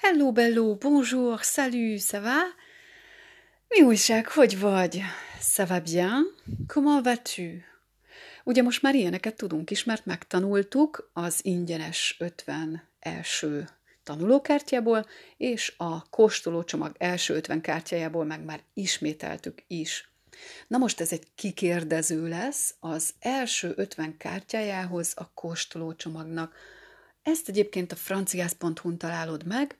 Hello, bello, bonjour, salut, ça va? Mi újság, hogy vagy? Ça va bien? Comment vas-tu? Ugye most már ilyeneket tudunk is, mert megtanultuk az ingyenes 50 első tanulókártyából, és a kóstolócsomag első 50 kártyájából meg már ismételtük is. Na most ez egy kikérdező lesz az első 50 kártyájához a kóstolócsomagnak. Ezt egyébként a franciász.hu-n találod meg,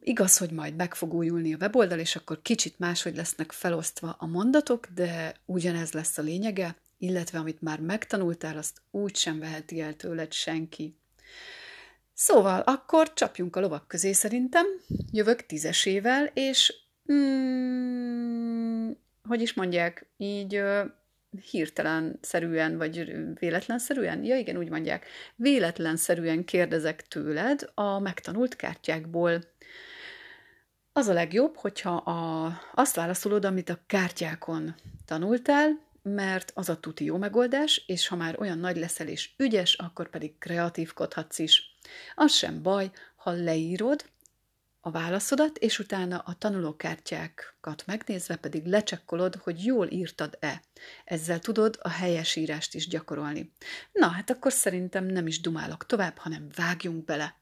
Igaz, hogy majd meg fog újulni a weboldal, és akkor kicsit máshogy lesznek felosztva a mondatok, de ugyanez lesz a lényege, illetve amit már megtanultál, azt úgy sem veheti el tőled senki. Szóval akkor csapjunk a lovak közé szerintem, jövök tízesével, és mm, hogy is mondják, így hirtelen szerűen, vagy véletlenszerűen? Ja igen, úgy mondják. Véletlenszerűen kérdezek tőled a megtanult kártyákból. Az a legjobb, hogyha a, azt válaszolod, amit a kártyákon tanultál, mert az a tuti jó megoldás, és ha már olyan nagy leszel és ügyes, akkor pedig kreatívkodhatsz is. Az sem baj, ha leírod a válaszodat, és utána a tanulókártyákat megnézve pedig lecsekkolod, hogy jól írtad-e. Ezzel tudod a helyesírást is gyakorolni. Na, hát akkor szerintem nem is dumálok tovább, hanem vágjunk bele.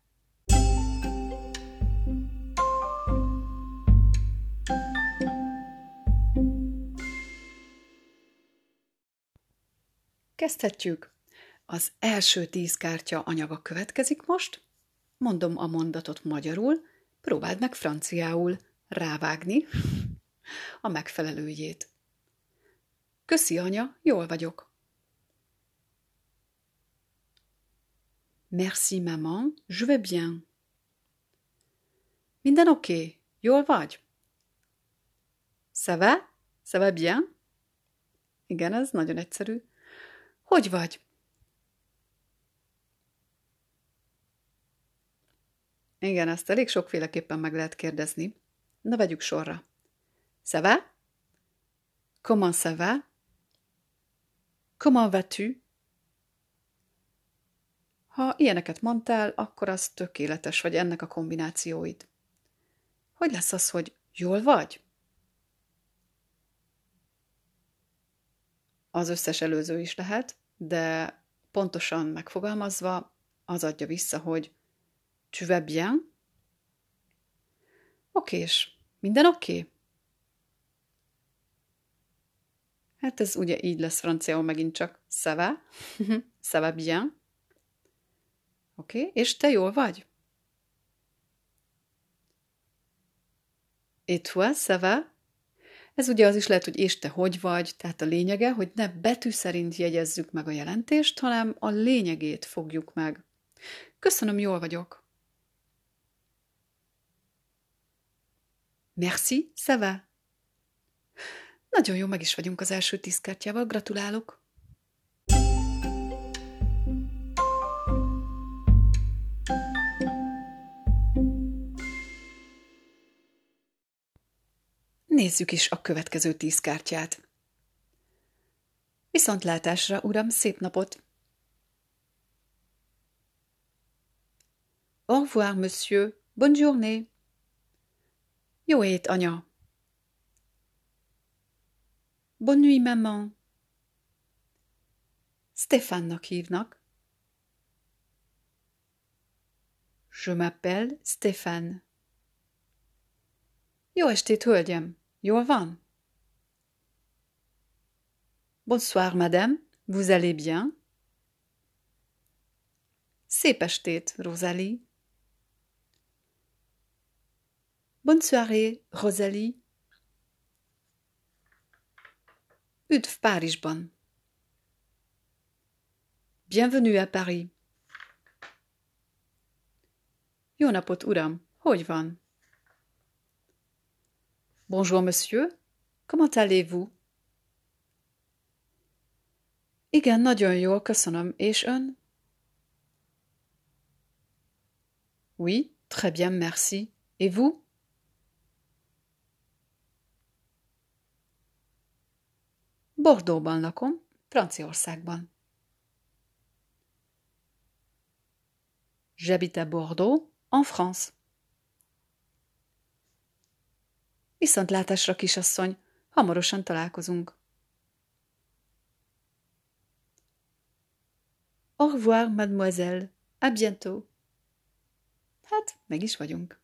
Kezdhetjük. Az első tíz kártya anyaga következik most. Mondom a mondatot magyarul, próbáld meg franciául rávágni a megfelelőjét. Köszi, anya, jól vagyok. Merci, maman, je vais bien. Minden oké, okay. jól vagy? Ça va? Ça va bien? Igen, ez nagyon egyszerű. Hogy vagy? Igen, ezt elég sokféleképpen meg lehet kérdezni. Na, vegyük sorra. Ça va? Comment ça va? Comment vas-tu? Ha ilyeneket mondtál, akkor az tökéletes, vagy ennek a kombinációid. Hogy lesz az, hogy jól vagy? Az összes előző is lehet, de pontosan megfogalmazva az adja vissza, hogy tu vas bien? Okés, minden oké? Hát ez ugye így lesz franciául megint csak ça va, ça va bien. Oké, és te jól vagy? Et toi, ça va? Ez ugye az is lehet, hogy és te hogy vagy, tehát a lényege, hogy ne betű szerint jegyezzük meg a jelentést, hanem a lényegét fogjuk meg. Köszönöm, jól vagyok. Merci, ça va. Nagyon jó, meg is vagyunk az első tíz kártyával, gratulálok. Nézzük is a következő tíz kártyát. Viszontlátásra, uram, szép napot! Au revoir, monsieur. Bonne journée. Jó ét, anya. Bonne nuit, maman. Stefánnak hívnak. Je m'appelle Stéphane. Jó estét, hölgyem! Jól van? Bonsoir, madame. Vous allez bien? Szép estét, Rosalie. Bonne soirée, Rosalie. Üdv Párizsban. Bienvenue à Paris. Jó napot, uram! Hogy van? Bonjour, monsieur. Comment allez-vous? Igen, nagyon jól, köszönöm. És ön? Oui, très bien, merci. Et vous? Bordóban lakom, Franciaországban. J'habite à Bordeaux, en France. Viszontlátásra, kisasszony, hamarosan találkozunk. Au revoir, mademoiselle. À bientôt. Hát, meg is vagyunk.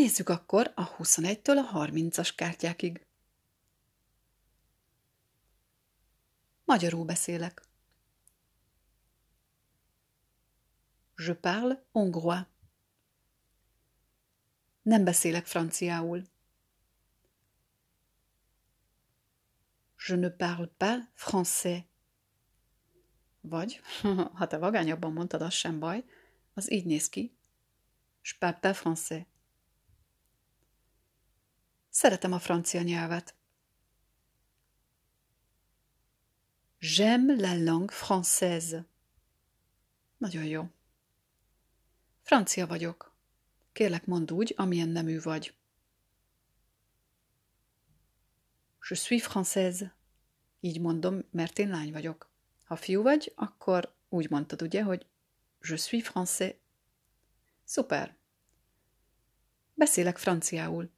Nézzük akkor a 21-től a 30-as kártyákig. Magyarul beszélek. Je parle hongrois. Nem beszélek franciául. Je ne parle pas français. Vagy, ha te vagányabban mondtad, az sem baj, az így néz ki. Je parle pas français. Szeretem a francia nyelvet. J'aime la langue française. Nagyon jó. Francia vagyok. Kérlek, mondd úgy, amilyen nemű vagy. Je suis française. Így mondom, mert én lány vagyok. Ha fiú vagy, akkor úgy mondtad, ugye, hogy je suis français. Szuper. Beszélek franciául.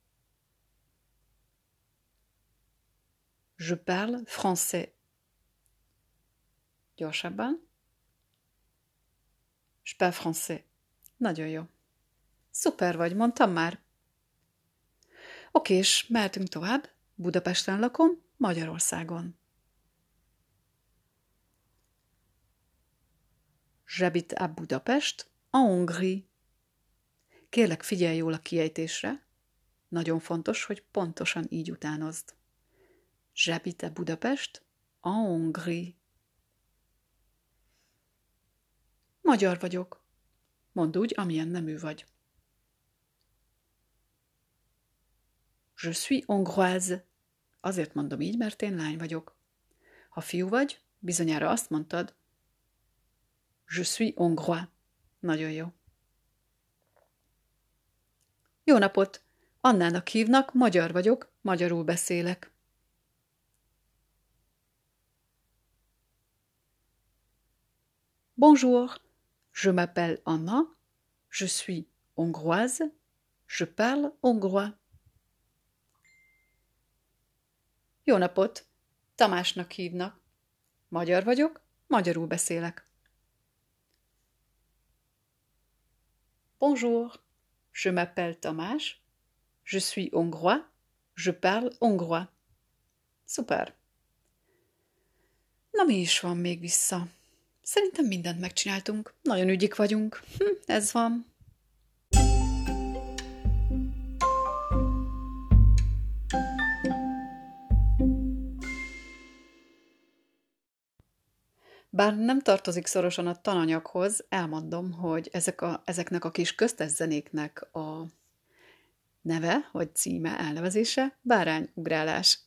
Je parle français. Gyorsabban. Je parle français. Nagyon jó. Szuper vagy, mondtam már. Oké, és mehetünk tovább. Budapesten lakom, Magyarországon. J'habite à Budapest, en Hongrie. Kérlek, figyelj jól a kiejtésre. Nagyon fontos, hogy pontosan így utánozd. J'habite à Budapest, en Hongrie. Magyar vagyok. Mondd úgy, amilyen nemű vagy. Je suis hongroise. Azért mondom így, mert én lány vagyok. Ha fiú vagy, bizonyára azt mondtad. Je suis hongrois. Nagyon jó. Jó napot! Annának hívnak, magyar vagyok, magyarul beszélek. Bonjour, je m'appelle Anna, je suis hongroise, je parle hongrois. Jó napot! Tamásnak hívnak. Magyar vagyok, magyarul beszélek. Bonjour, je m'appelle Tamás, je suis hongrois, je parle hongrois. Szuper! Na mi is van még vissza? Szerintem mindent megcsináltunk. Nagyon ügyik vagyunk. Hm, ez van. Bár nem tartozik szorosan a tananyaghoz, elmondom, hogy ezek a, ezeknek a kis köztes a neve, vagy címe, elnevezése bárányugrálás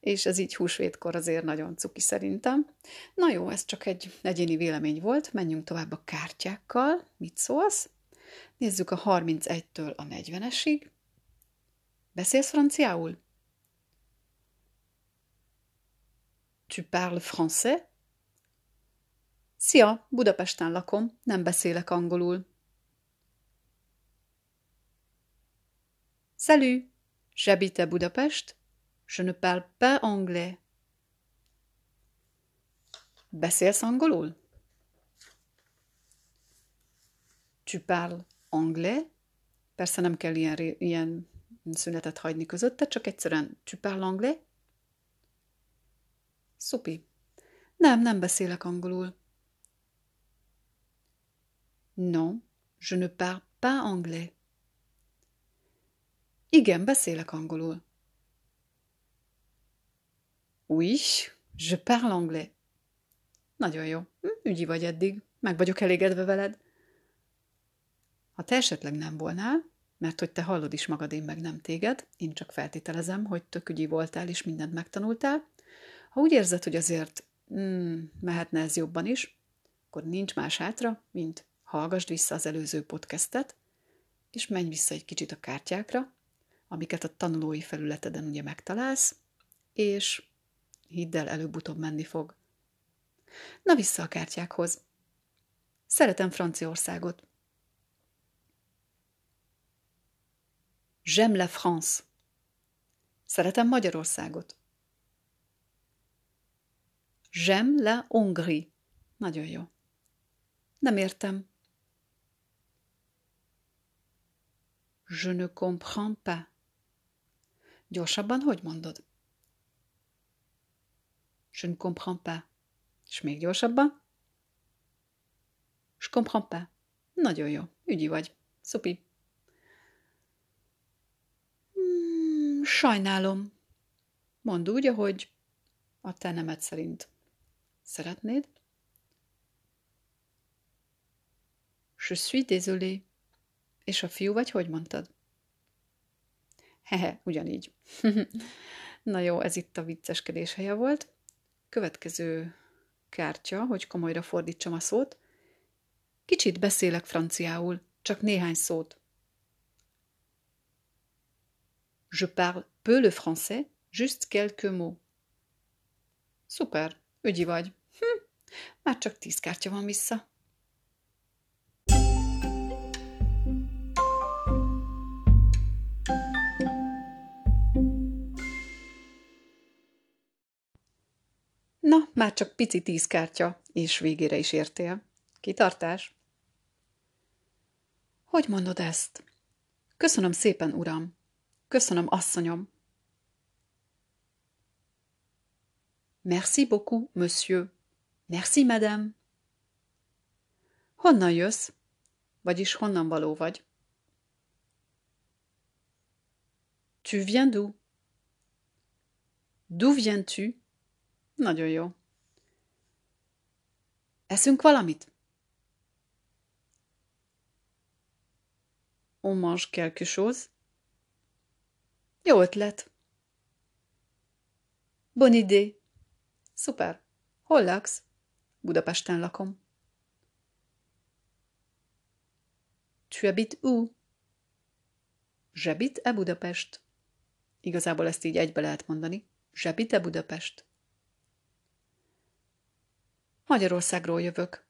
és ez így húsvétkor azért nagyon cuki szerintem. Na jó, ez csak egy egyéni vélemény volt, menjünk tovább a kártyákkal. Mit szólsz? Nézzük a 31-től a 40-esig. Beszélsz franciául? Tu parles français? Szia, Budapesten lakom, nem beszélek angolul. Salut, j'habite à Budapest, Je ne parle pas anglais. Beszélsz angolul? Tu parles anglais? Persze nem kell ilyen, ilyen szünetet hagyni közötte, csak egyszerűen tu parles anglais? Szupi. Nem, nem beszélek angolul. Non, je ne parle pas anglais. Igen, beszélek angolul. Oui, je parle anglais. Nagyon jó. Hm, ügyi vagy eddig. Meg vagyok elégedve veled. Ha te esetleg nem volnál, mert hogy te hallod is magad, én meg nem téged, én csak feltételezem, hogy tök ügyi voltál és mindent megtanultál. Ha úgy érzed, hogy azért mm, mehetne ez jobban is, akkor nincs más hátra, mint hallgassd vissza az előző podcastet, és menj vissza egy kicsit a kártyákra, amiket a tanulói felületeden ugye megtalálsz, és hidd el, előbb-utóbb menni fog. Na vissza a kártyákhoz. Szeretem Franciaországot. J'aime la France. Szeretem Magyarországot. J'aime la Hongrie. Nagyon jó. Nem értem. Je ne comprends pas. Gyorsabban hogy mondod? Je ne comprends pas. És még gyorsabban? Je comprends pas. Nagyon jó. Ügyi vagy. Szupi. Hmm, sajnálom. Mondd úgy, ahogy a te nemed szerint. Szeretnéd? Je suis désolé. És a fiú vagy hogy mondtad? Hehe, ugyanígy. Na jó, ez itt a vicceskedés helye volt. Következő kártya, hogy komolyra fordítsam a szót. Kicsit beszélek franciául, csak néhány szót. Je parle peu le français, juste quelques mots. Szuper, ügyi vagy. Hm, már csak tíz kártya van vissza. Na, már csak pici tíz kártya, és végére is értél. Kitartás? Hogy mondod ezt? Köszönöm szépen, uram. Köszönöm, asszonyom. Merci beaucoup, monsieur. Merci, madame. Honnan jössz? Vagyis honnan való vagy? Tu viens d'où? D'où viens-tu? Nagyon jó. Eszünk valamit? On mange quelque chose? Jó ötlet. Bonne idée. Szuper. Hol laksz? Budapesten lakom. Tu habites où? J'habite à Budapest. Igazából ezt így egybe lehet mondani. J'habite à Budapest. Magyarországról jövök.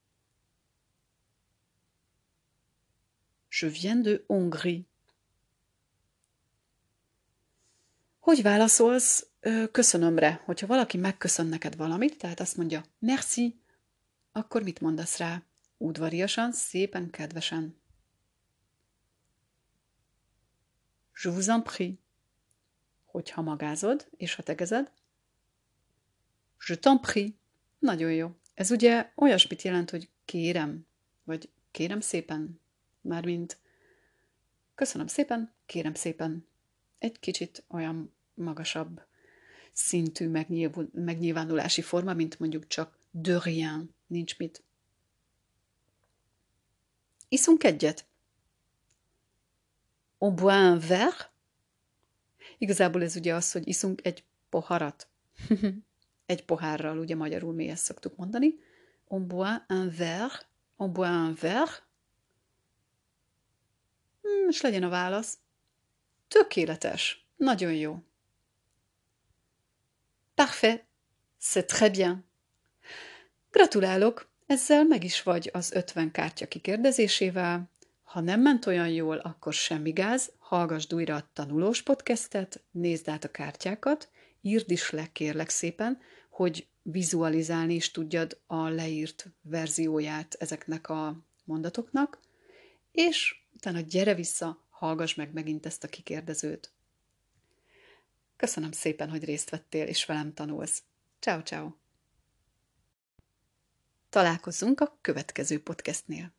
Je viens de Hongrie. Hogy válaszolsz köszönömre? Hogyha valaki megköszön neked valamit, tehát azt mondja merci, akkor mit mondasz rá? Udvariasan, szépen, kedvesen. Je vous en prie. Hogyha magázod, és ha tegezed, je t'en prie. Nagyon jó. Ez ugye olyasmit jelent, hogy kérem, vagy kérem szépen, mármint köszönöm szépen, kérem szépen. Egy kicsit olyan magasabb szintű megnyilvánulási forma, mint mondjuk csak de rien, nincs mit. Iszunk egyet. On boit un verre. Igazából ez ugye az, hogy iszunk egy poharat. egy pohárral, ugye magyarul mi ezt szoktuk mondani. On boit un verre, on boit un verre. Hmm, és legyen a válasz. Tökéletes, nagyon jó. Parfait, c'est très bien. Gratulálok, ezzel meg is vagy az 50 kártya kikérdezésével. Ha nem ment olyan jól, akkor semmi gáz, hallgassd újra a tanulós podcastet, nézd át a kártyákat, írd is le kérlek szépen, hogy vizualizálni is tudjad a leírt verzióját ezeknek a mondatoknak, és utána gyere vissza, hallgass meg megint ezt a kikérdezőt. Köszönöm szépen, hogy részt vettél és velem tanulsz. Ciao, ciao. Találkozzunk a következő podcastnél.